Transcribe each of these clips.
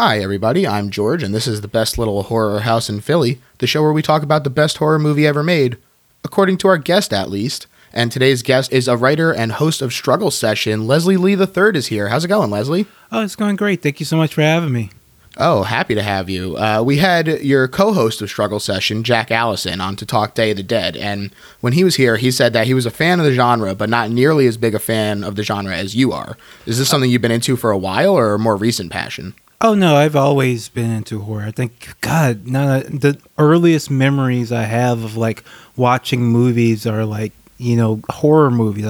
Hi, everybody. I'm George, and this is the best little horror house in Philly, the show where we talk about the best horror movie ever made, according to our guest, at least. And today's guest is a writer and host of Struggle Session. Leslie Lee III is here. How's it going, Leslie? Oh, it's going great. Thank you so much for having me. Oh, happy to have you. Uh, we had your co host of Struggle Session, Jack Allison, on to talk Day of the Dead. And when he was here, he said that he was a fan of the genre, but not nearly as big a fan of the genre as you are. Is this something you've been into for a while or a more recent passion? Oh no, I've always been into horror. I think God, of the earliest memories I have of like watching movies are like you know horror movies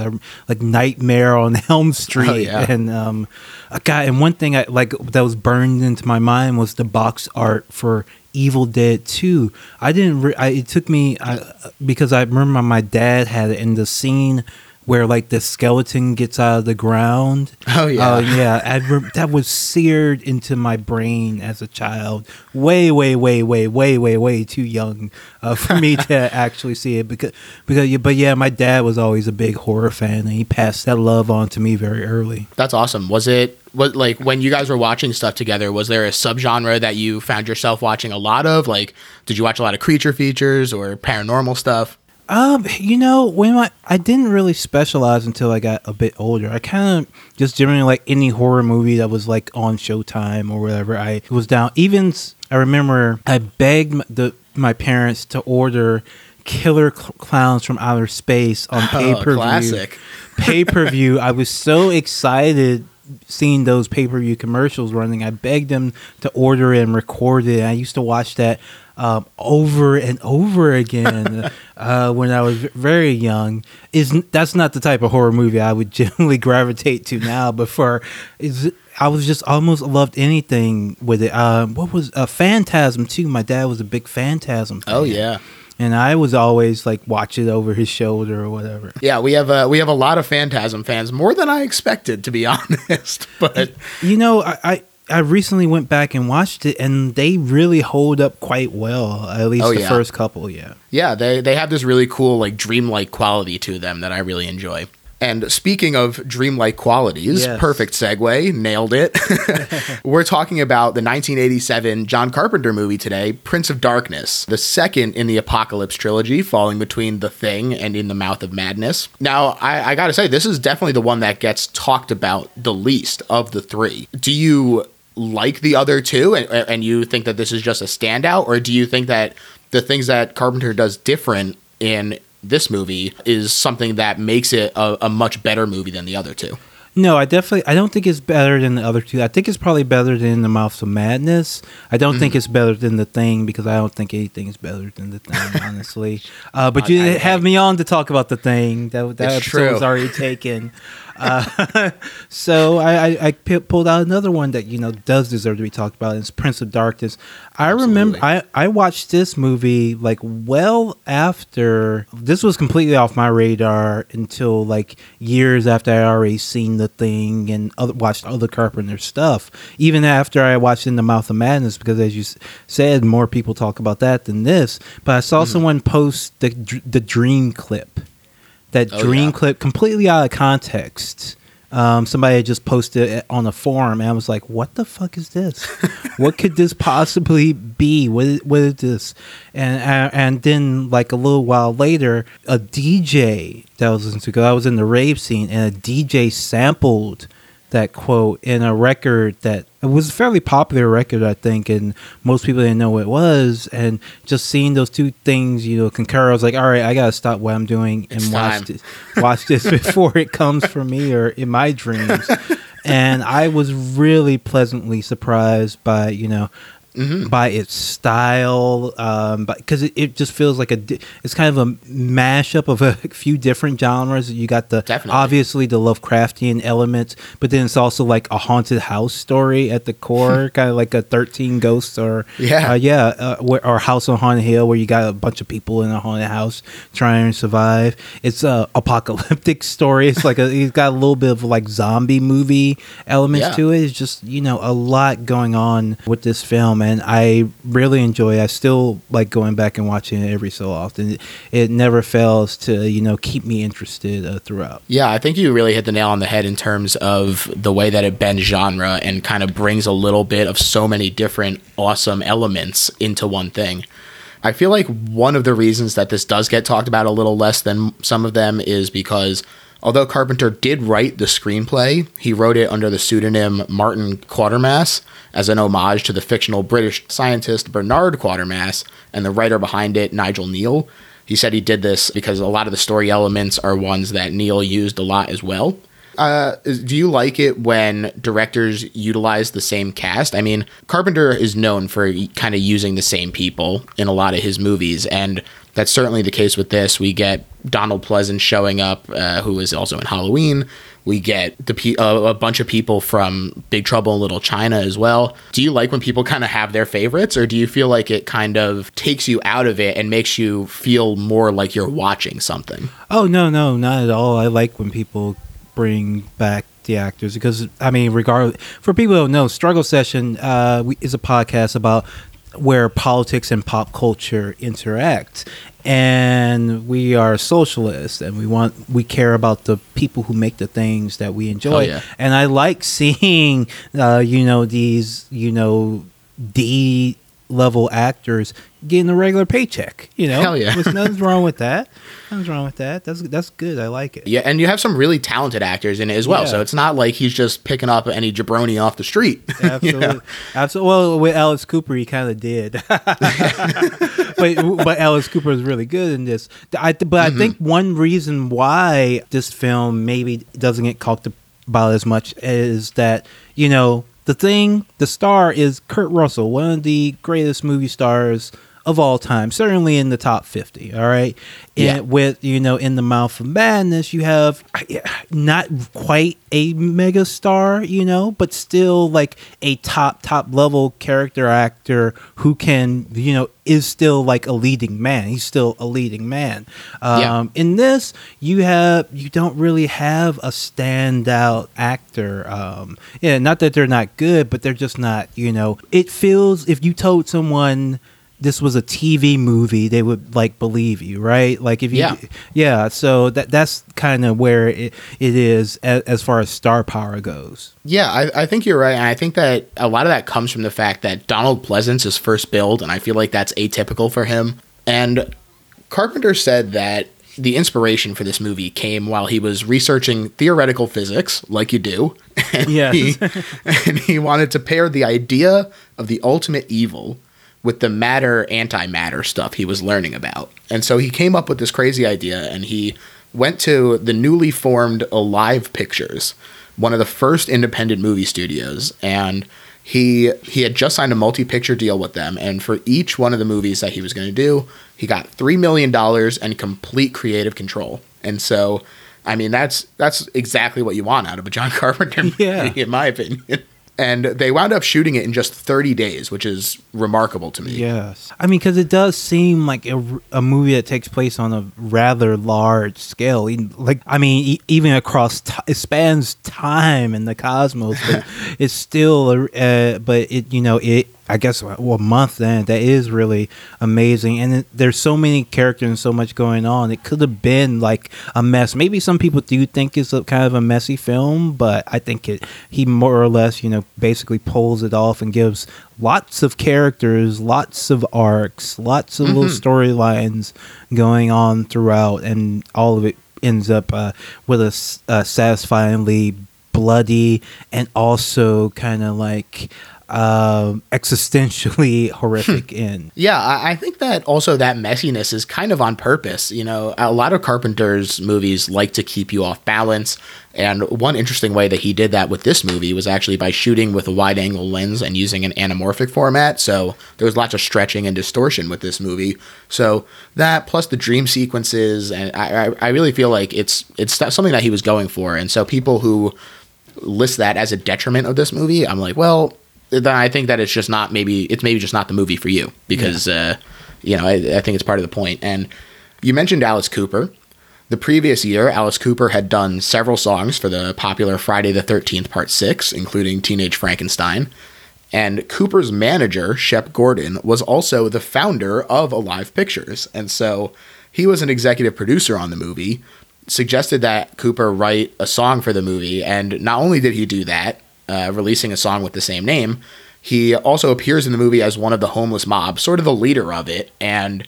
like Nightmare on Elm Street Oh, yeah. and um uh, God and one thing I like that was burned into my mind was the box art for Evil Dead 2. I didn't re- I, it took me I, because I remember my dad had it in the scene where like the skeleton gets out of the ground. Oh, yeah. Uh, yeah, I rem- that was seared into my brain as a child. Way, way, way, way, way, way, way too young uh, for me to actually see it. Because, because, but yeah, my dad was always a big horror fan, and he passed that love on to me very early. That's awesome. Was it what like when you guys were watching stuff together? Was there a subgenre that you found yourself watching a lot of? Like, did you watch a lot of creature features or paranormal stuff? Um, you know, when I I didn't really specialize until I got a bit older. I kind of just generally like any horror movie that was like on Showtime or whatever. I was down. Even I remember I begged the my parents to order Killer Cl- Clowns from Outer Space on pay per view. Oh, classic. Pay per view. I was so excited seeing those pay per view commercials running. I begged them to order it and record it. I used to watch that um, over and over again uh, when I was very young. Is that's not the type of horror movie I would generally gravitate to now. But for is I was just almost loved anything with it. Um, what was a uh, Phantasm too? My dad was a big Phantasm. Oh yeah. and I was always like watch it over his shoulder or whatever. Yeah, we have a we have a lot of Phantasm fans, more than I expected, to be honest. But You know, I, I I recently went back and watched it, and they really hold up quite well. At least Oh, the yeah. first couple, yeah. yeah, they they have this really cool like dreamlike quality to them that I really enjoy. And speaking of dreamlike qualities, Yes. perfect segue, nailed it. We're talking about the 1987 John Carpenter movie today, Prince of Darkness, the second in the Apocalypse trilogy, falling between The Thing and In the Mouth of Madness. Now, I, I gotta say, this is definitely the one that gets talked about the least of the three. Do you like the other two and, and you think that this is just a standout, or do you think that the things that Carpenter does different in this movie is something that makes it a, a much better movie than the other two? No, I definitely I don't think it's better than the other two. I think it's probably better than the Mouths of Madness. I don't Mm-hmm. think it's better than the Thing because I don't think anything is better than the Thing, honestly. Uh, but I- you I- didn't have me on to talk about the Thing. That that It's episode true. was already taken. Uh, so I, I, I pulled out another one that you know does deserve to be talked about. It's Prince of Darkness. I remember I, I watched this movie like well after this was completely off my radar until like years after I already seen the thing and other, watched other Carpenter stuff. Even after I watched In the Mouth of Madness, because as you s- said, more people talk about that than this. But I Mm-hmm. saw someone post the the dream clip that Oh, dream yeah. clip completely out of context. Um, somebody had just posted it on a forum, and I was like, "What the fuck is this? what could this possibly be? What is, what is this?" And uh, and then like a little while later, a DJ that I was listening to, 'cause I was in the rave scene, and a DJ sampled that quote in a record that it was a fairly popular record, I think, and most people didn't know what it was. And just seeing those two things, you know, concur, I was like, all right, I gotta stop what I'm doing and It's watch time. this, watch this before it comes for me or in my dreams. and I was really pleasantly surprised by you know. Mm-hmm. By its style, um, because it, it just feels like a, it's kind of a mashup of a few different genres. You got the Definitely. obviously the Lovecraftian elements, but then it's also like a haunted house story at the core, kind of like a Thirteen Ghosts or Yeah. uh, yeah, uh, where, or House on Haunted Hill, where you got a bunch of people in a haunted house trying to survive. It's a apocalyptic story. It's like a, it's got a little bit of like zombie movie elements Yeah. to it. It's just you know a lot going on with this film, and I really enjoy. I still like going back and watching it every so often. It, it never fails to you know keep me interested uh, throughout. Yeah, I think you really hit the nail on the head in terms of the way that it bends genre and kind of brings a little bit of so many different awesome elements into one thing. I feel like one of the reasons that this does get talked about a little less than some of them is because although Carpenter did write the screenplay, he wrote it under the pseudonym Martin Quatermass as an homage to the fictional British scientist Bernard Quatermass and the writer behind it, Nigel Kneale. He said he did this because a lot of the story elements are ones that Kneale used a lot as well. Uh, do you like it when directors utilize the same cast? I mean, Carpenter is known for kind of using the same people in a lot of his movies, and that's certainly the case with this. We get Donald Pleasence showing up, uh, who is also in Halloween. We get the pe- uh, a bunch of people from Big Trouble in Little China as well. Do you like when people kind of have their favorites, or do you feel like it kind of takes you out of it and makes you feel more like you're watching something? Oh no, no, not at all. I like when people bring back the actors because I mean, regardless for people who don't know, Struggle Session uh, is a podcast about where politics and pop culture interact. And we are socialists, and we want we care about the people who make the things that we enjoy. Oh, yeah. And I like seeing, uh, you know, these, you know, D level actors getting a regular paycheck. You know, Hell yeah. There's nothing's wrong with that. Nothing's wrong with that. That's that's good. I like it. Yeah, and you have some really talented actors in it as well. Yeah. So it's not like he's just picking up any jabroni off the street. you Absolutely, know? absolutely. Well, with Alice Cooper, he kind of did, but but Alice Cooper is really good in this. I but I mm-hmm. think one reason why this film maybe doesn't get talked about as much is that you know the thing, the star is Kurt Russell, one of the greatest movie stars of all time, certainly in the top 50. All right. Yeah. And with, you know, in the mouth of madness, you have not quite a mega star, you know, but still like a top, top level character actor who can, you know, is still like a leading man. He's still a leading man. Um, Yeah. In this, you have, you don't really have a standout actor. Um, yeah, not that they're not good, but they're just not, you know, it feels, if you told someone, this was a TV movie, they would like believe you, right? Like if you, Yeah. yeah. So that that's kind of where it, it is as, as far as star power goes. Yeah, I, I think you're right. And I think that a lot of that comes from the fact that Donald Pleasence is first billed, and I feel like that's atypical for him. And Carpenter said that the inspiration for this movie came while he was researching theoretical physics, like you do. And Yes. he, and he wanted to pair the idea of the ultimate evil with the matter antimatter stuff he was learning about. And so he came up with this crazy idea and he went to the newly formed Alive Pictures, one of the first independent movie studios, and he he had just signed a multi-picture deal with them and for each one of the movies that he was going to do, he got 3 million dollars and complete creative control. And so I mean that's that's exactly what you want out of a John Carpenter movie Yeah. in my opinion. And they wound up shooting it in just 30 days, which is remarkable to me. Yes, I mean because it does seem like a, a movie that takes place on a rather large scale. Like I mean, e- even across ti it spans time and the cosmos, but it's still. a- Uh, but it you know it. I guess well, a month then that is really amazing, and it, there's so many characters and so much going on. It could have been like a mess. Maybe some people do think it's a kind of a messy film, but I think it he more or less you know basically pulls it off and gives lots of characters, lots of arcs, lots of little storylines going on throughout, and all of it ends up uh, with a satisfyingly bloody and also kind of like um, existentially horrific end. Yeah, I, I think that also that messiness is kind of on purpose. You know, a lot of Carpenter's movies like to keep you off balance. And one interesting way that he did that with this movie was actually by shooting with a wide angle lens and using an anamorphic format. So there was lots of stretching and distortion with this movie. So that plus the dream sequences, and I, I, I really feel like it's it's something that he was going for. And so people who list that as a detriment of this movie, I'm like, well, then I think that it's just not maybe it's maybe just not the movie for you because uh, you know I, I think it's part of the point. And you mentioned Alice Cooper. The previous year, Alice Cooper had done several songs for the popular Friday the Thirteenth Part Six, including Teenage Frankenstein. And Cooper's manager, Shep Gordon, was also the founder of Alive Pictures. And so he was an executive producer on the movie, suggested that Cooper write a song for the movie. And not only did he do that, uh, releasing a song with the same name, he also appears in the movie as one of the homeless mob, sort of the leader of it. And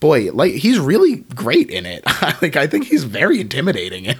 boy, like he's really great in it. like I think he's very intimidating.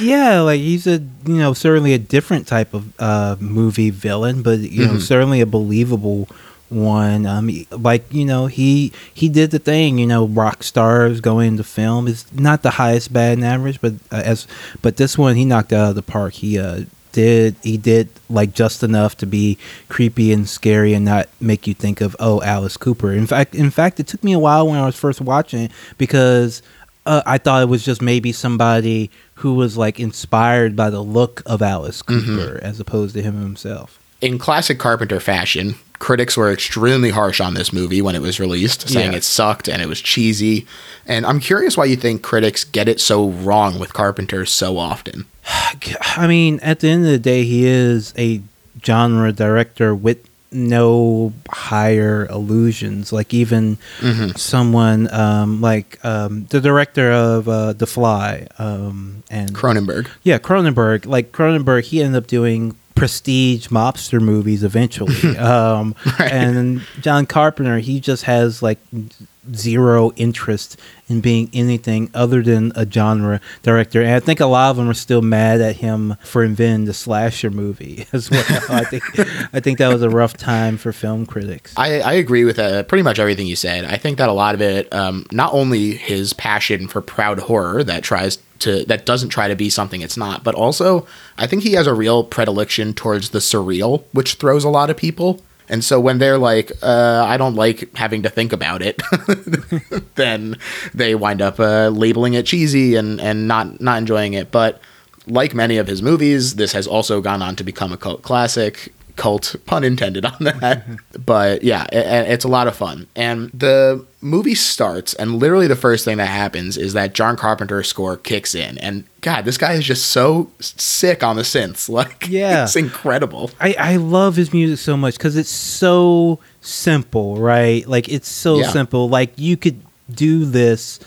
yeah, like he's a you know certainly a different type of uh, movie villain, but you mm-hmm. know certainly a believable one. Um, like you know he he did the thing. You know, rock stars going into film is not the highest bad average, but uh, as but this one he knocked out of the park. He uh did he did like just enough to be creepy and scary and not make you think of oh Alice Cooper. In fact, in fact, it took me a while when I was first watching it because uh, I thought it was just maybe somebody who was like inspired by the look of Alice mm-hmm. Cooper mm-hmm. as opposed to him himself. In classic Carpenter fashion, critics were extremely harsh on this movie when it was released, saying yeah. it sucked and it was cheesy. And I'm curious why you think critics get it so wrong with Carpenter so often. I mean, at the end of the day, he is a genre director with no higher illusions. Like even mm-hmm. someone um, like um, the director of uh, The Fly um, and Cronenberg. Yeah, Cronenberg. Like Cronenberg, he ended up doing prestige mobster movies eventually. um, right. And John Carpenter, he just has like zero interest in being anything other than a genre director. And I think a lot of them are still mad at him for inventing the slasher movie as well. I think I think that was a rough time for film critics. I, I agree with uh, pretty much everything you said. I think that a lot of it, um, not only his passion for proud horror that tries to that doesn't try to be something it's not, but also I think he has a real predilection towards the surreal, which throws a lot of people. And so when they're like, uh, I don't like having to think about it, then they wind up uh, labeling it cheesy and, and not, not enjoying it. But like many of his movies, this has also gone on to become a cult classic cult pun intended on that. But yeah it, it's a lot of fun. And the movie starts and literally the first thing that happens is that john carpenter score kicks in. And god this guy is just so sick on the synths. Like yeah. it's incredible. I i love his music so much because it's so simple right? Like it's so yeah. simple. Like you could do this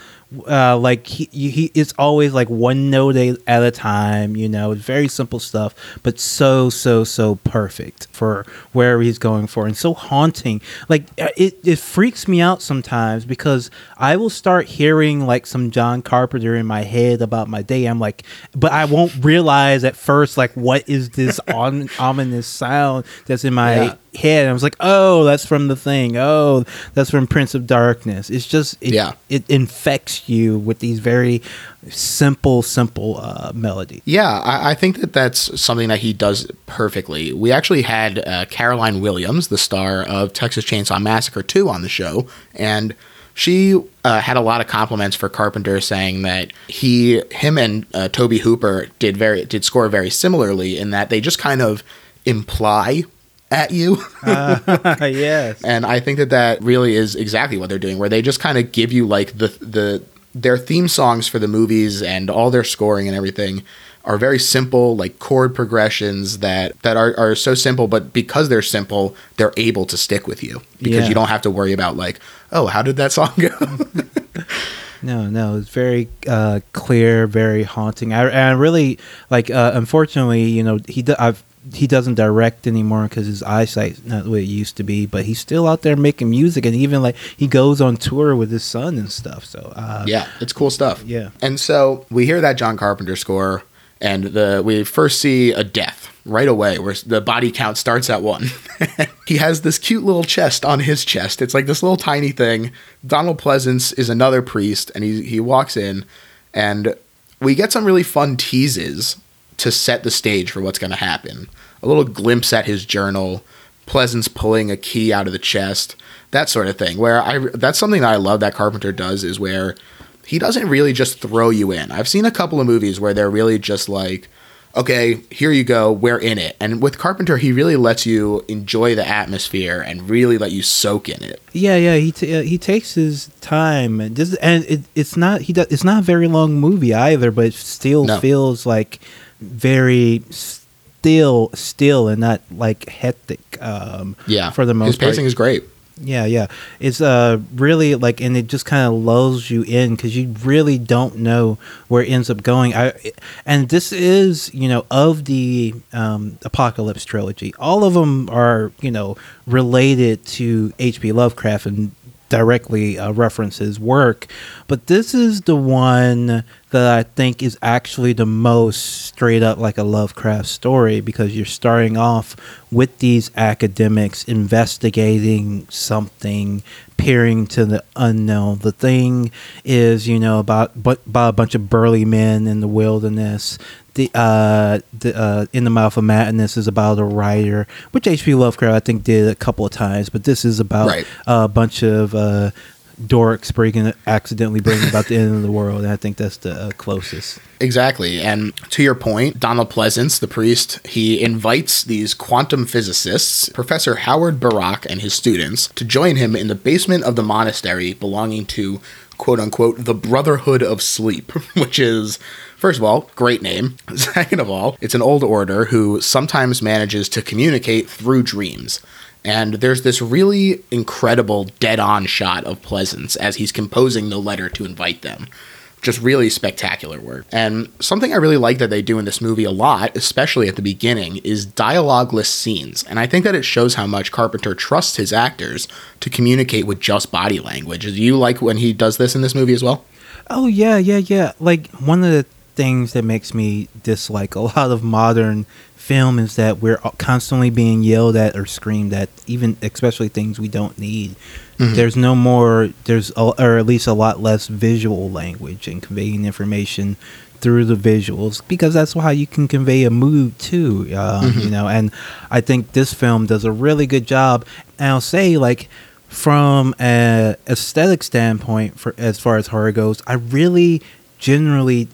uh, like he, he it's always like one note at a time you know it's very simple stuff but so so so perfect for where he's going for and so haunting. Like uh, it, it freaks me out sometimes because i will start hearing like some john carpenter in my head about my day. I'm like but i won't realize at first like what is this on, ominous sound that's in my yeah head. I was like, oh, that's from the thing. Oh, that's from Prince of Darkness. It's just, it, yeah, it infects you with these very simple, simple uh, melody. Yeah, I, I, think that that's something that he does perfectly. We actually had uh, Caroline Williams, the star of Texas Chainsaw Massacre 2, on the show, and she uh, had a lot of compliments for Carpenter, saying that he, him, and uh, Tobe Hooper did very did score very similarly in that they just kind of imply at you. uh, yes. And I think that that really is exactly what they're doing, where they just kind of give you like the the their theme songs for the movies and all their scoring and everything are very simple, like chord progressions that that are, are so simple, but because they're simple, they're able to stick with you because yeah. you don't have to worry about like, oh, how did that song go? No, no, it's very uh, clear, very haunting. I, I really like. Uh, unfortunately, you know, he. I've he doesn't direct anymore because his eyesight's not the way it used to be. But he's still out there making music, and even like he goes on tour with his son and stuff. So uh, yeah, it's cool stuff. Yeah, and so we hear that John Carpenter score, and the we first see a death right away where the body count starts at one. he has this cute little chest on his chest. It's like this little tiny thing. Donald Pleasence is another priest, and he he walks in, and we get some really fun teases to set the stage for what's going to happen. A little glimpse at his journal, Pleasence pulling a key out of the chest, that sort of thing. Where I that's something that I love that Carpenter does is where he doesn't really just throw you in. I've seen a couple of movies where they're really just like okay, here you go, we're in it. And with Carpenter, he really lets you enjoy the atmosphere and really let you soak in it. Yeah, yeah, he t- uh, he takes his time and just, and it, it's not he does, it's not a very long movie either, but it still no. feels like very still still and not like hectic. Um, Yeah, for the most his part. pacing is great. Yeah, yeah. It's uh really like, and it just kind of lulls you in because you really don't know where it ends up going. I and this is you know of the um, Apocalypse trilogy. All of them are you know related to H.P. Lovecraft and directly uh, reference his work, but this is the one that I think is actually the most straight up like a Lovecraft story because you're starting off with these academics investigating something, peering to the unknown. The thing is, you know, about but by a bunch of burly men in the wilderness. The uh, the uh, in the mouth of madness is about a writer, which H.P. Lovecraft I think did a couple of times, but this is about Right. a bunch of uh, dorks breaking accidentally bringing about the end of the world. And I think that's the uh, closest. Exactly. And to your point, Donald Pleasence, the priest, he invites these quantum physicists, Professor Howard Birack and his students, to join him in the basement of the monastery belonging to quote unquote the Brotherhood of Sleep, which is First of all, great name. Second of all, it's an old order who sometimes manages to communicate through dreams. And there's this really incredible dead on shot of Pleasence as he's composing the letter to invite them just really spectacular work. And something I really like that they do in this movie a lot, especially at the beginning, is dialogueless scenes. And I think that it shows how much Carpenter trusts his actors to communicate with just body language. Do you like when he does this in this movie as well? Oh yeah, yeah, yeah. Like one of the things that makes me dislike a lot of modern film is that we're constantly being yelled at or screamed at, even especially things we don't need. There's no more. There's a, or at least a lot less visual language and conveying information through the visuals because that's how you can convey a mood too. Um, You know, and I think this film does a really good job. And I'll say like from a aesthetic standpoint for as far as horror goes, I really generally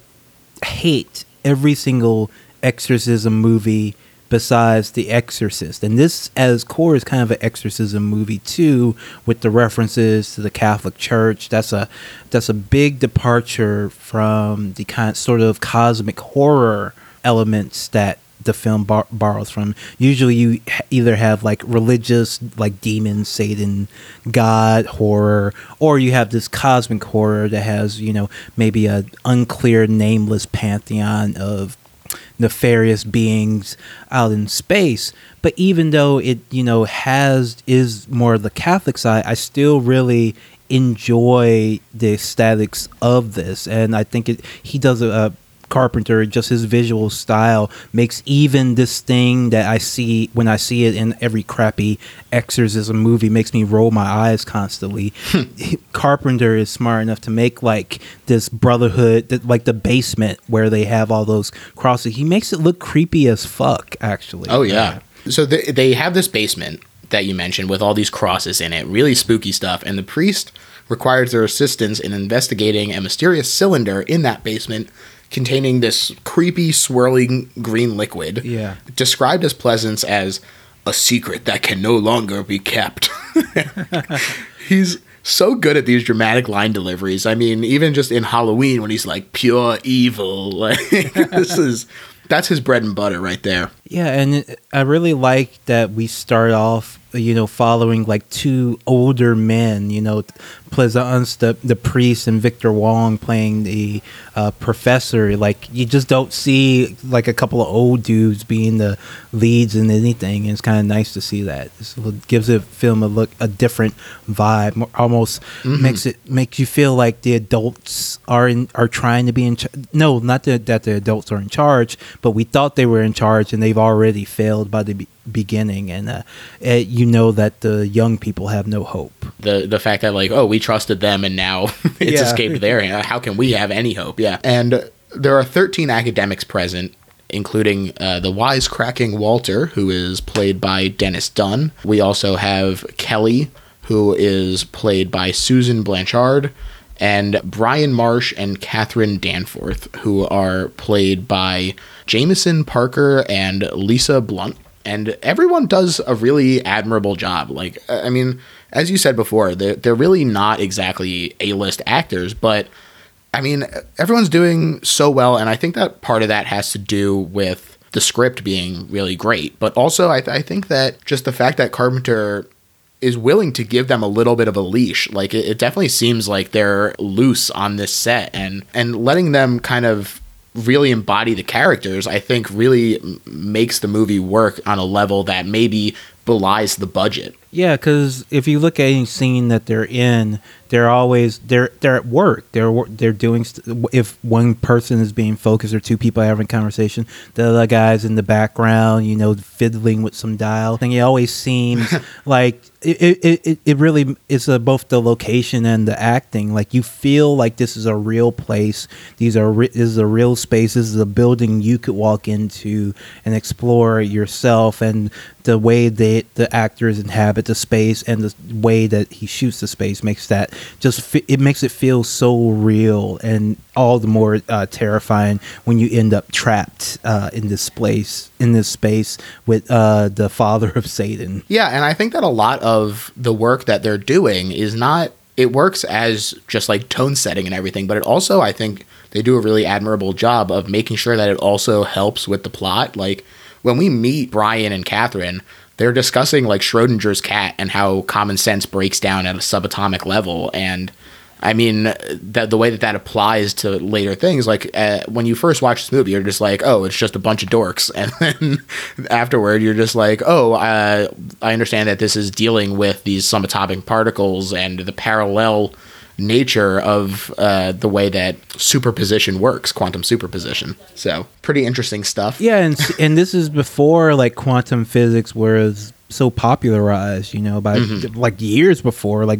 hate every single exorcism movie besides The Exorcist. And this, as core, is kind of an exorcism movie too, with the references to the Catholic Church. That's a that's a big departure from the kind sort of cosmic horror elements that the film bar- borrows from. Usually, you either have like religious, like demon, Satan, God horror, or you have this cosmic horror that has, you know, maybe a unclear, nameless pantheon of nefarious beings out in space. But even though it, you know, has is more the Catholic side, I still really enjoy the aesthetics of this, and I think it he does a. a Carpenter, just his visual style makes even this thing that I see when I see it in every crappy exorcism movie makes me roll my eyes constantly. Hmm. Carpenter is smart enough to make like this brotherhood, that, like the basement where they have all those crosses. He makes it look creepy as fuck, actually. Oh yeah. So they, they have this basement that you mentioned with all these crosses in it, really spooky stuff, and the priest requires their assistance in investigating a mysterious cylinder in that basement containing this creepy swirling green liquid. Yeah. Described as Pleasence as a secret that can no longer be kept. he's so good at these dramatic line deliveries. I mean, even just in Halloween when he's like pure evil, like this is that's his bread and butter right there. Yeah, and I really like that we start off, you know, following like two older men, you know, Pleasence, the, the priest, and Victor Wong playing the uh, professor. Like, you just don't see like a couple of old dudes being the leads in anything. And it's kind of nice to see that. It gives the film a look, a different vibe, more- almost makes it, makes you feel like the adults are in, are trying to be in, ch- no, not that, that the adults are in charge, but we thought they were in charge and they've already failed by the be- beginning. And uh, eh, you know that the young people have no hope. The the fact that like oh we trusted them and now it's Yeah. escaped their hand. How can we have any hope? Yeah, and there are 13 academics present. Including uh, the wisecracking Walter, who is played by Dennis Dun. We also have Kelly, who is played by Susan Blanchard, and Brian Marsh and Catherine Danforth, who are played by Jameson Parker and Lisa Blount. And everyone does a really admirable job. Like, uh, I mean, as you said before, they're, they're really not exactly A list actors, but I mean, everyone's doing so well. And I think that part of that has to do with the script being really great, but also I, th- I think that just the fact that Carpenter is willing to give them a little bit of a leash. Like it, it, definitely seems like they're loose on this set and and letting them kind of really embody the characters, I think really makes the movie work on a level that maybe belies the budget. Yeah, because if you look at any scene that they're in, they're always they're they're at work. They're they're doing if one person is being focused or two people having a conversation, the other guy's in the background, you know, fiddling with some dial. And it always seems like it, it, it, really is a, both the location and the acting. Like you feel like this is a real place. These are this is a real space. This is a building you could walk into and explore yourself. And the way that the actors inhabit the space and the way that he shoots the space makes that just it makes it feel so real and all the more uh, terrifying when you end up trapped uh, in this place in this space with uh, the father of Satan. Yeah, and I think that a lot of the work that they're doing is not it works as just like tone setting and everything, but it also I think they do a really admirable job of making sure that it also helps with the plot. Like when we meet Brian and Catherine, they're discussing like Schrodinger's cat and how common sense breaks down at a subatomic level. And I mean, that the way that that applies to later things, like uh, when you first watch this movie, you're just like, oh, it's just a bunch of dorks, and then afterward, you're just like, oh, uh, I understand that this is dealing with these subatomic particles and the parallel nature of uh, the way that superposition works, quantum superposition. So, pretty interesting stuff. Yeah, and and this is before like quantum physics was so popularized, you know, by mm-hmm. like years before, like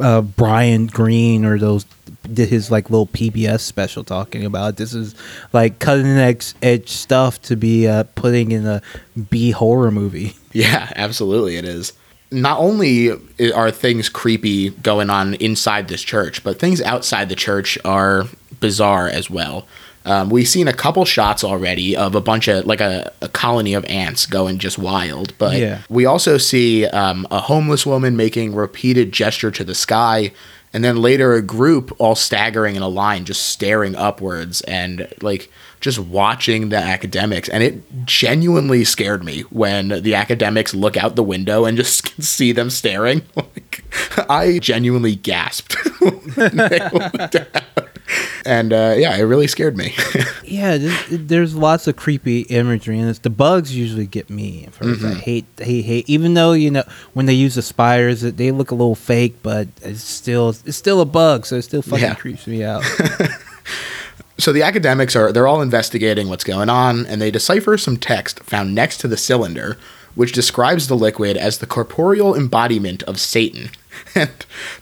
uh, Brian Greene or those did his like little PBS special talking about this is like cutting edge, edge stuff to be uh, putting in a B horror movie. Yeah, absolutely, it is. Not only are things creepy going on inside this church, but things outside the church are bizarre as well. Um, we've seen a couple shots already of a bunch of like a, a colony of ants going just wild, but yeah. we also see um, a homeless woman making repeated gesture to the sky, and then later a group all staggering in a line, just staring upwards and like just watching the academics. And it genuinely scared me when the academics look out the window and just see them staring. Like, I genuinely gasped. and uh, yeah, it really scared me. yeah, there's lots of creepy imagery, and it's the bugs usually get me. Mm-hmm. I hate, hate, hate. Even though you know when they use the spires, they look a little fake, but it's still it's still a bug, so it still fucking yeah. creeps me out. so the academics are they're all investigating what's going on, and they decipher some text found next to the cylinder, which describes the liquid as the corporeal embodiment of Satan. and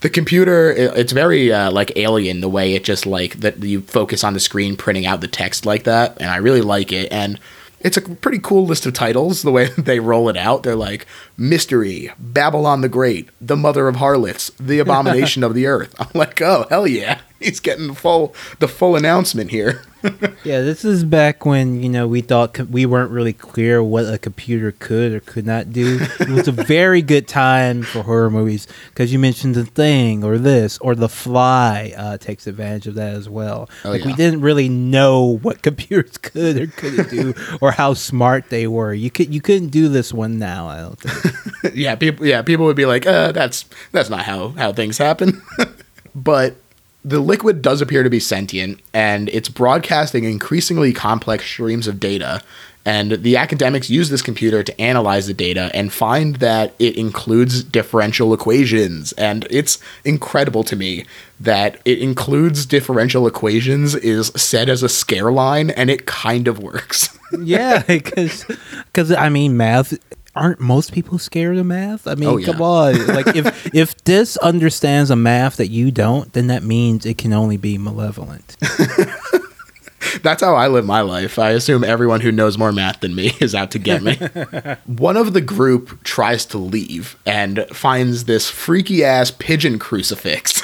the computer it's very uh, like alien the way it just like that you focus on the screen printing out the text like that and i really like it and it's a pretty cool list of titles the way they roll it out. They're like mystery babylon the great the mother of harlots the abomination of the earth. I'm like oh hell yeah he's getting the full the full announcement here yeah, this is back when you know we thought co- we weren't really clear what a computer could or could not do. It was a very good time for horror movies because you mentioned the thing or this or the fly uh, takes advantage of that as well. Oh, like yeah. we didn't really know what computers could or couldn't do or how smart they were. You could you couldn't do this one now. I don't think. yeah, people. Yeah, people would be like, uh, "That's that's not how how things happen." but the liquid does appear to be sentient and it's broadcasting increasingly complex streams of data. And the academics use this computer to analyze the data and find that it includes differential equations. And it's incredible to me that it includes differential equations is said as a scare line and it kind of works. yeah, because I mean math aren't most people scared of math? I mean, oh, yeah. come on. like if if this understands a math that you don't, then that means it can only be malevolent. That's how I live my life. I assume everyone who knows more math than me is out to get me. One of the group tries to leave and finds this freaky ass pigeon crucifix.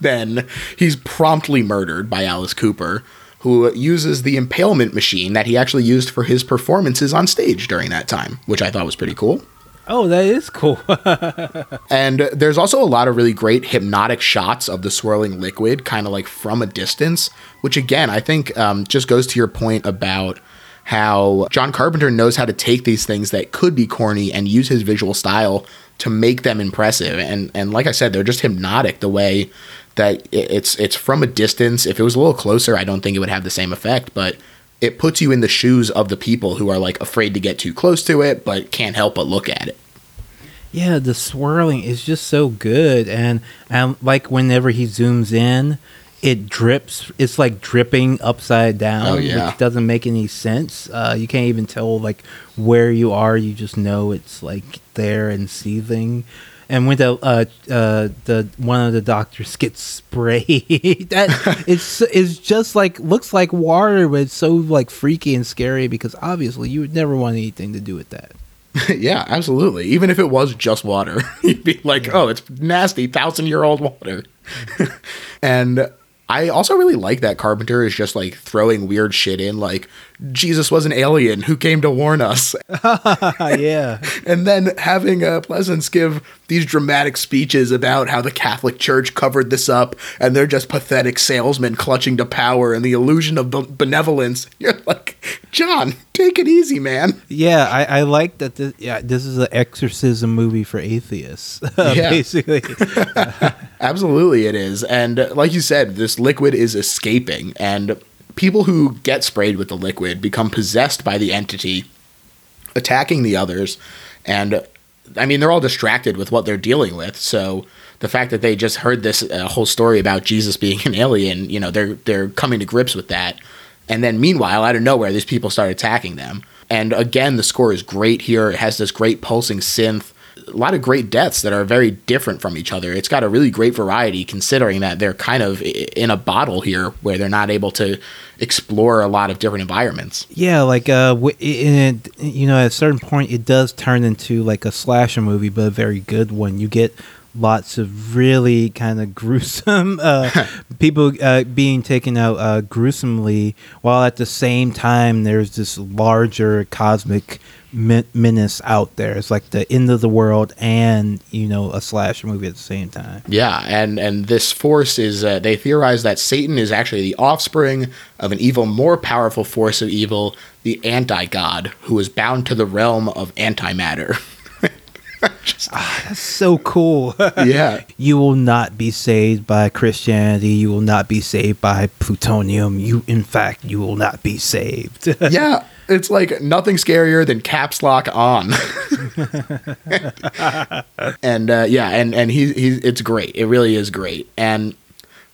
then he's promptly murdered by Alice Cooper who uses the impalement machine that he actually used for his performances on stage during that time, which I thought was pretty cool. Oh, that is cool. and there's also a lot of really great hypnotic shots of the swirling liquid, kind of like from a distance, which again, I think um, just goes to your point about how John Carpenter knows how to take these things that could be corny and use his visual style to make them impressive. And and like I said, they're just hypnotic the way that it's it's from a distance. If it was a little closer, I don't think it would have the same effect, but it puts you in the shoes of the people who are like afraid to get too close to it but can't help but look at it. Yeah, the swirling is just so good and and like whenever he zooms in, it drips. It's like dripping upside down, Oh, yeah. which doesn't make any sense. Uh, you can't even tell like where you are. You just know it's like there and seething. And when the uh, uh, the one of the doctors gets sprayed, that it's it's just like looks like water, but it's so like freaky and scary because obviously you would never want anything to do with that. yeah, absolutely. Even if it was just water, you'd be like, "Oh, it's nasty, thousand-year-old water." and I also really like that Carpenter is just like throwing weird shit in, like Jesus was an alien who came to warn us, yeah. and then having uh, Pleasence give these dramatic speeches about how the Catholic Church covered this up, and they're just pathetic salesmen clutching to power and the illusion of be- benevolence. You're like, John, take it easy, man. Yeah, I, I like that. This, yeah, this is an exorcism movie for atheists, basically. Absolutely, it is. And uh, like you said, this liquid is escaping, and people who get sprayed with the liquid become possessed by the entity, attacking the others. And I mean, they're all distracted with what they're dealing with. So the fact that they just heard this uh, whole story about Jesus being an alien, you know, they're they're coming to grips with that. And then meanwhile, out of nowhere, these people start attacking them. And again, the score is great here. It has this great pulsing synth a lot of great deaths that are very different from each other. It's got a really great variety considering that they're kind of in a bottle here where they're not able to explore a lot of different environments. yeah, like uh, w- you know, at a certain point, it does turn into like a slasher movie, but a very good one. You get lots of really kind of gruesome uh, people uh, being taken out uh, gruesomely, while at the same time, there's this larger cosmic menace out there. It's like the end of the world and you know a slasher movie at the same time. Yeah, and and this force is uh, they theorize that Satan is actually the offspring of an evil more powerful force of evil, the anti-god, who is bound to the realm of antimatter. Just- That's so cool. yeah. You will not be saved by Christianity. You will not be saved by plutonium. You, in fact, you will not be saved. yeah, it's like nothing scarier than caps lock on. and uh, yeah, and and he he it's great. It really is great. And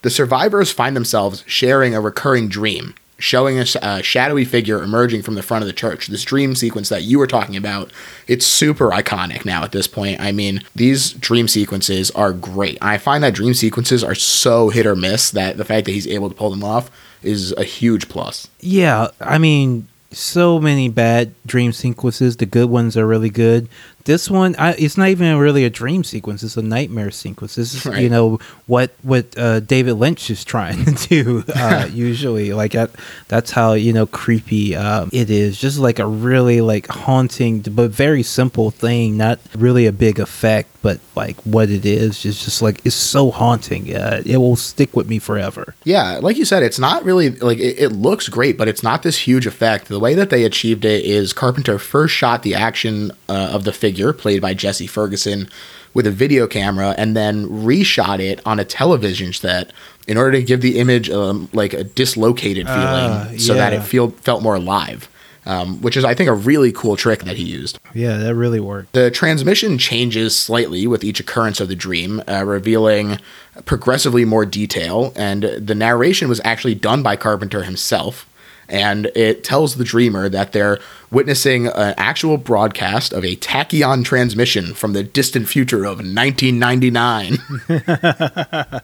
the survivors find themselves sharing a recurring dream, showing a, a shadowy figure emerging from the front of the church. This dream sequence that you were talking about, it's super iconic now at this point. I mean, these dream sequences are great. I find that dream sequences are so hit or miss that the fact that he's able to pull them off is a huge plus. yeah, I mean, so many bad dream sequences. The good ones are really good. This one, I, it's not even really a dream sequence. It's a nightmare sequence. This is, you know, what what uh, David Lynch is trying to do. Uh, usually, like that, that's how you know creepy um, it is. Just like a really like haunting, but very simple thing. Not really a big effect, but like what it is is just like it's so haunting. Uh, it will stick with me forever. Yeah, like you said, it's not really like it, it looks great, but it's not this huge effect. The way that they achieved it is Carpenter first shot the action uh, of the figure, played by Jesse Ferguson, with a video camera, and then reshot it on a television set in order to give the image um, like a dislocated feeling, Ah, so that it yeah. feel felt more alive. Um, which is, I think, a really cool trick that he used. Yeah, that really worked. The transmission changes slightly with each occurrence of the dream, uh, revealing progressively more detail. And the narration was actually done by Carpenter himself. And it tells the dreamer that they're witnessing an actual broadcast of a tachyon transmission from the distant future of 1999.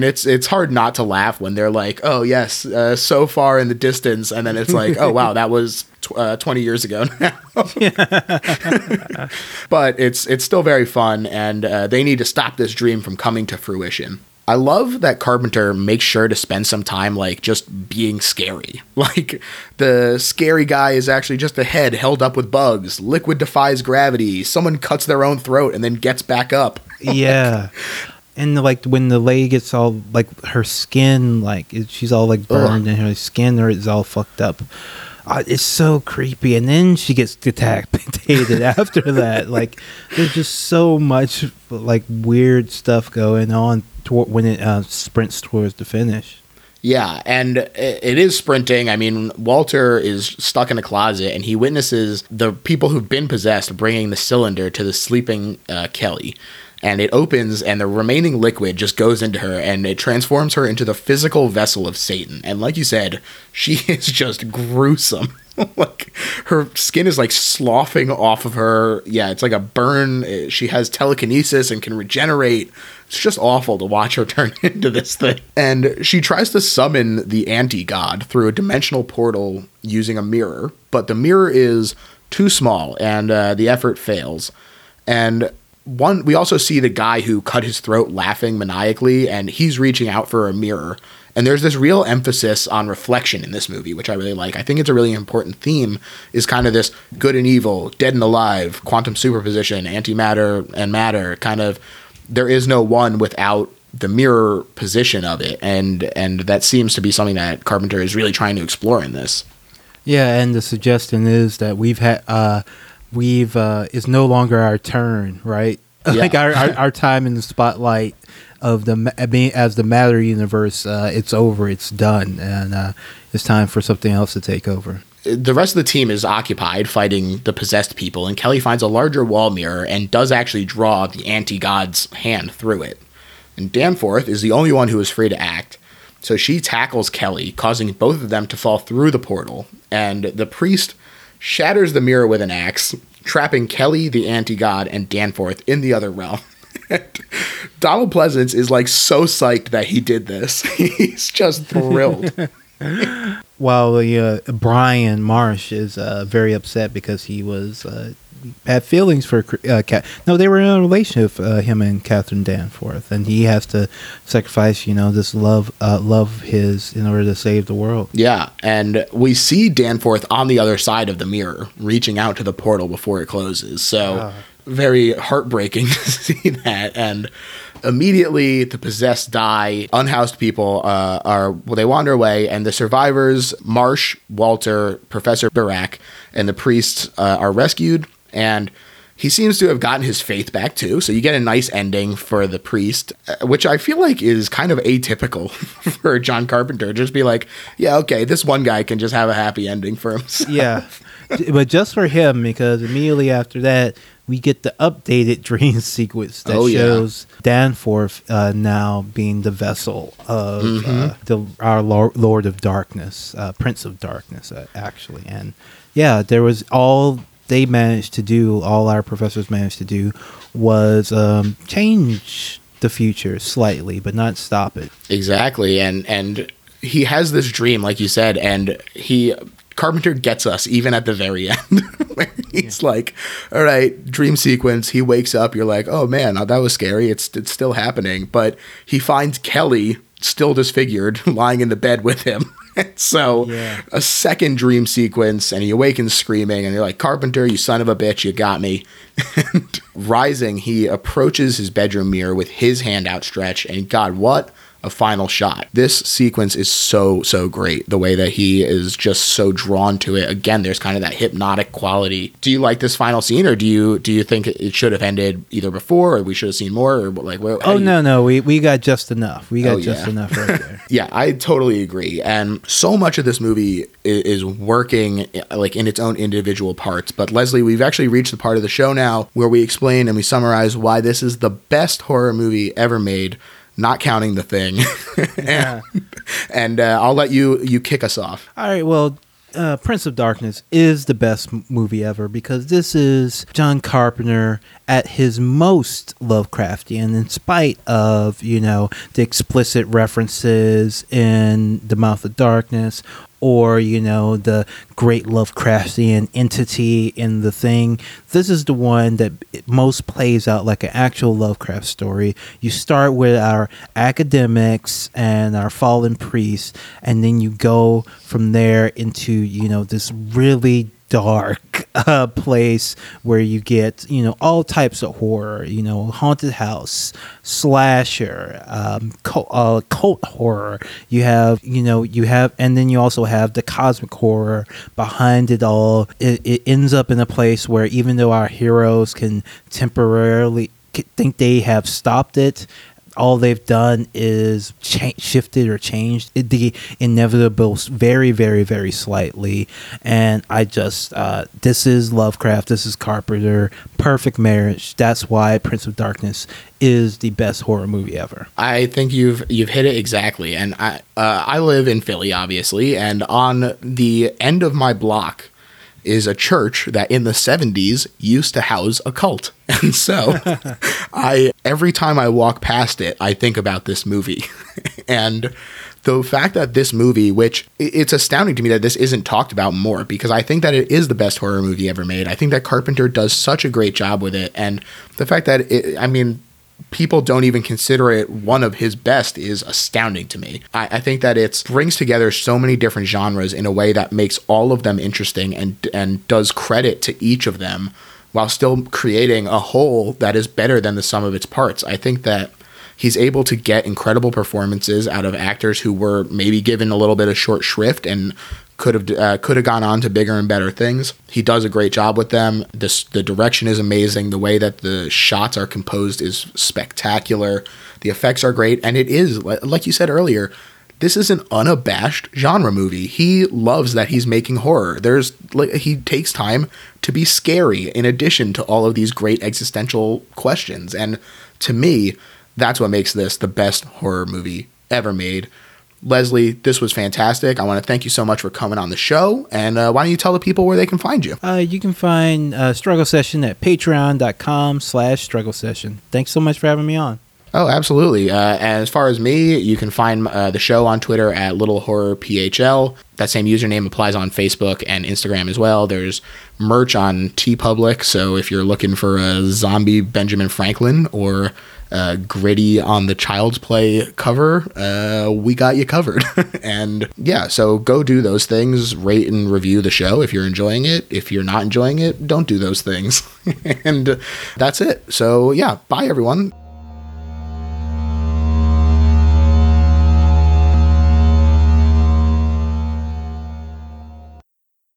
It's it's hard not to laugh when they're like, "Oh yes, uh, so far in the distance," and then it's like, "Oh wow, that was tw- uh, 20 years ago now." but it's it's still very fun, and uh, they need to stop this dream from coming to fruition. I love that Carpenter makes sure to spend some time like just being scary. Like the scary guy is actually just a head held up with bugs. Liquid defies gravity. Someone cuts their own throat and then gets back up. yeah. And like when the lady gets all like her skin, like she's all like burned and her skin is all fucked up. uh, it's so creepy. And then she gets decapitated after that. Like, there's just so much like weird stuff going on toward when it uh, sprints towards the finish. Yeah, and it is sprinting. I mean, Walter is stuck in a closet and he witnesses the people who've been possessed bringing the cylinder to the sleeping uh, Kelly. And it opens, and the remaining liquid just goes into her, and it transforms her into the physical vessel of Satan. And like you said, she is just gruesome. like her skin is like sloughing off of her. Yeah, it's like a burn. She has telekinesis and can regenerate. It's just awful to watch her turn into this thing. And she tries to summon the anti god through a dimensional portal using a mirror, but the mirror is too small and uh, the effort fails. And one, we also see the guy who cut his throat laughing maniacally, and he's reaching out for a mirror. And there's this real emphasis on reflection in this movie, which I really like. I think it's a really important theme, is kind of this good and evil, dead and alive, quantum superposition, antimatter and matter, kind of there is no one without the mirror position of it. And and that seems to be something that Carpenter is really trying to explore in this. Yeah, and the suggestion is that we've had uh we've uh is no longer our turn, right? Yeah. like our, our our time in the spotlight of the being as the matter universe uh, it's over it's done and uh, it's time for something else to take over the rest of the team is occupied fighting the possessed people, and Kelly finds a larger wall mirror and does actually draw the anti god's hand through it. And Danforth is the only one who is free to act, so she tackles Kelly, causing both of them to fall through the portal. And the priest shatters the mirror with an axe, trapping Kelly, the anti god, and Danforth in the other realm. Donald Pleasence is like so psyched that he did this. He's just thrilled. while uh, Brian Marsh is uh, very upset because he was uh, had feelings for uh, Cat. No, they were in a relationship, uh, him and Catherine Danforth, and he has to sacrifice, you know, this love, uh, love his in order to save the world. Yeah, and we see Danforth on the other side of the mirror, reaching out to the portal before it closes. So very heartbreaking to see that, and immediately the possessed die. Unhoused people uh, are well, they wander away, and the survivors, Marsh, Walter, Professor Birack, and the priests uh, are rescued. And he seems to have gotten his faith back too. So you get a nice ending for the priest, uh, which I feel like is kind of atypical for John Carpenter. Just be like, yeah, okay, this one guy can just have a happy ending for himself. Yeah, but just for him because immediately after that we get the updated dream sequence that Oh, yeah. shows Danforth uh, now being the vessel of Mm-hmm. uh, the our Lord, Lord of Darkness, uh, Prince of Darkness, uh, actually. And yeah, there was all they managed to do, all our professors managed to do, was um, change the future slightly, but not stop it. Exactly, and and he has this dream, like you said, and he Carpenter gets us even at the very end. where he's like, "All right, dream sequence." He wakes up. You're like, "Oh man, that was scary." It's it's still happening, but he finds Kelly still disfigured, lying in the bed with him. so Yeah. a second dream sequence, and he awakens screaming, and you're like, "Carpenter, you son of a bitch, you got me." and rising, he approaches his bedroom mirror with his hand outstretched, and God, what a final shot. This sequence is so, so great. The way that he is just so drawn to it. Again, there's kind of that hypnotic quality. Do you like this final scene, or do you do you think it should have ended either before, or we should have seen more, or like? Where, Oh do you- no, no, we we got just enough. We got Oh, just yeah. enough right there. Yeah, I totally agree. And so much of this movie is, is working like in its own individual parts. But Leslie, we've actually reached the part of the show now where we explain and we summarize why this is the best horror movie ever made, not counting the thing. and and uh, I'll let you you kick us off. All right, well, uh, Prince of Darkness is the best movie ever because this is John Carpenter at his most Lovecraftian, in spite of you know the explicit references in The Mouth of Darkness or you know the great Lovecraftian entity in the thing. This is the one that most plays out like an actual Lovecraft story. You start with our academics and our fallen priests, and then you go from there into you know this really dark uh, place where you get you know all types of horror. You know, haunted house, slasher, um, cult, uh, cult horror. You have you know you have, and then you also have the cosmic horror behind it all. It, it ends up in a place where even though our heroes can temporarily think they have stopped it all they've done is cha- shifted or changed the inevitable very very very slightly. And i just uh, this is lovecraft this is carpenter perfect marriage. That's why prince of darkness is the best horror movie ever. I think you've you've hit it exactly. And i uh, i live in philly obviously. And on the end of my block is a church that in the 70s used to house a cult. And so I every time I walk past it, I think about this movie. and the fact that this movie, which it's astounding to me that this isn't talked about more because I think that it is the best horror movie ever made. I think that Carpenter does such a great job with it. And the fact that it, I mean, people don't even consider it one of his best is astounding to me. I, I, think that it brings together so many different genres in a way that makes all of them interesting and and does credit to each of them while still creating a whole that is better than the sum of its parts. I think that he's able to get incredible performances out of actors who were maybe given a little bit of short shrift and could have uh, could have gone on to bigger and better things. He does a great job with them. The direction is amazing. The way that the shots are composed is spectacular. The effects are great, and it is like you said earlier. This is an unabashed genre movie. He loves that he's making horror. There's like he takes time to be scary in addition to all of these great existential questions. And to me, that's what makes this the best horror movie ever made. Leslie, this was fantastic. I want to thank you so much for coming on the show. And uh, why don't you tell the people where they can find you? Uh, you can find uh, Struggle Session at patreon.com slash struggle session. Thanks so much for having me on. Oh, absolutely. Uh, as far as me, you can find uh, the show on Twitter at Little Horror PHL. That same username applies on Facebook and Instagram as well. There's merch on TeePublic, so if you're looking for a zombie Benjamin Franklin or uh, gritty on the Child's Play cover, uh, we got you covered. and yeah, so go do those things, rate and review the show if you're enjoying it. If you're not enjoying it, don't do those things. and that's it. So yeah, bye everyone.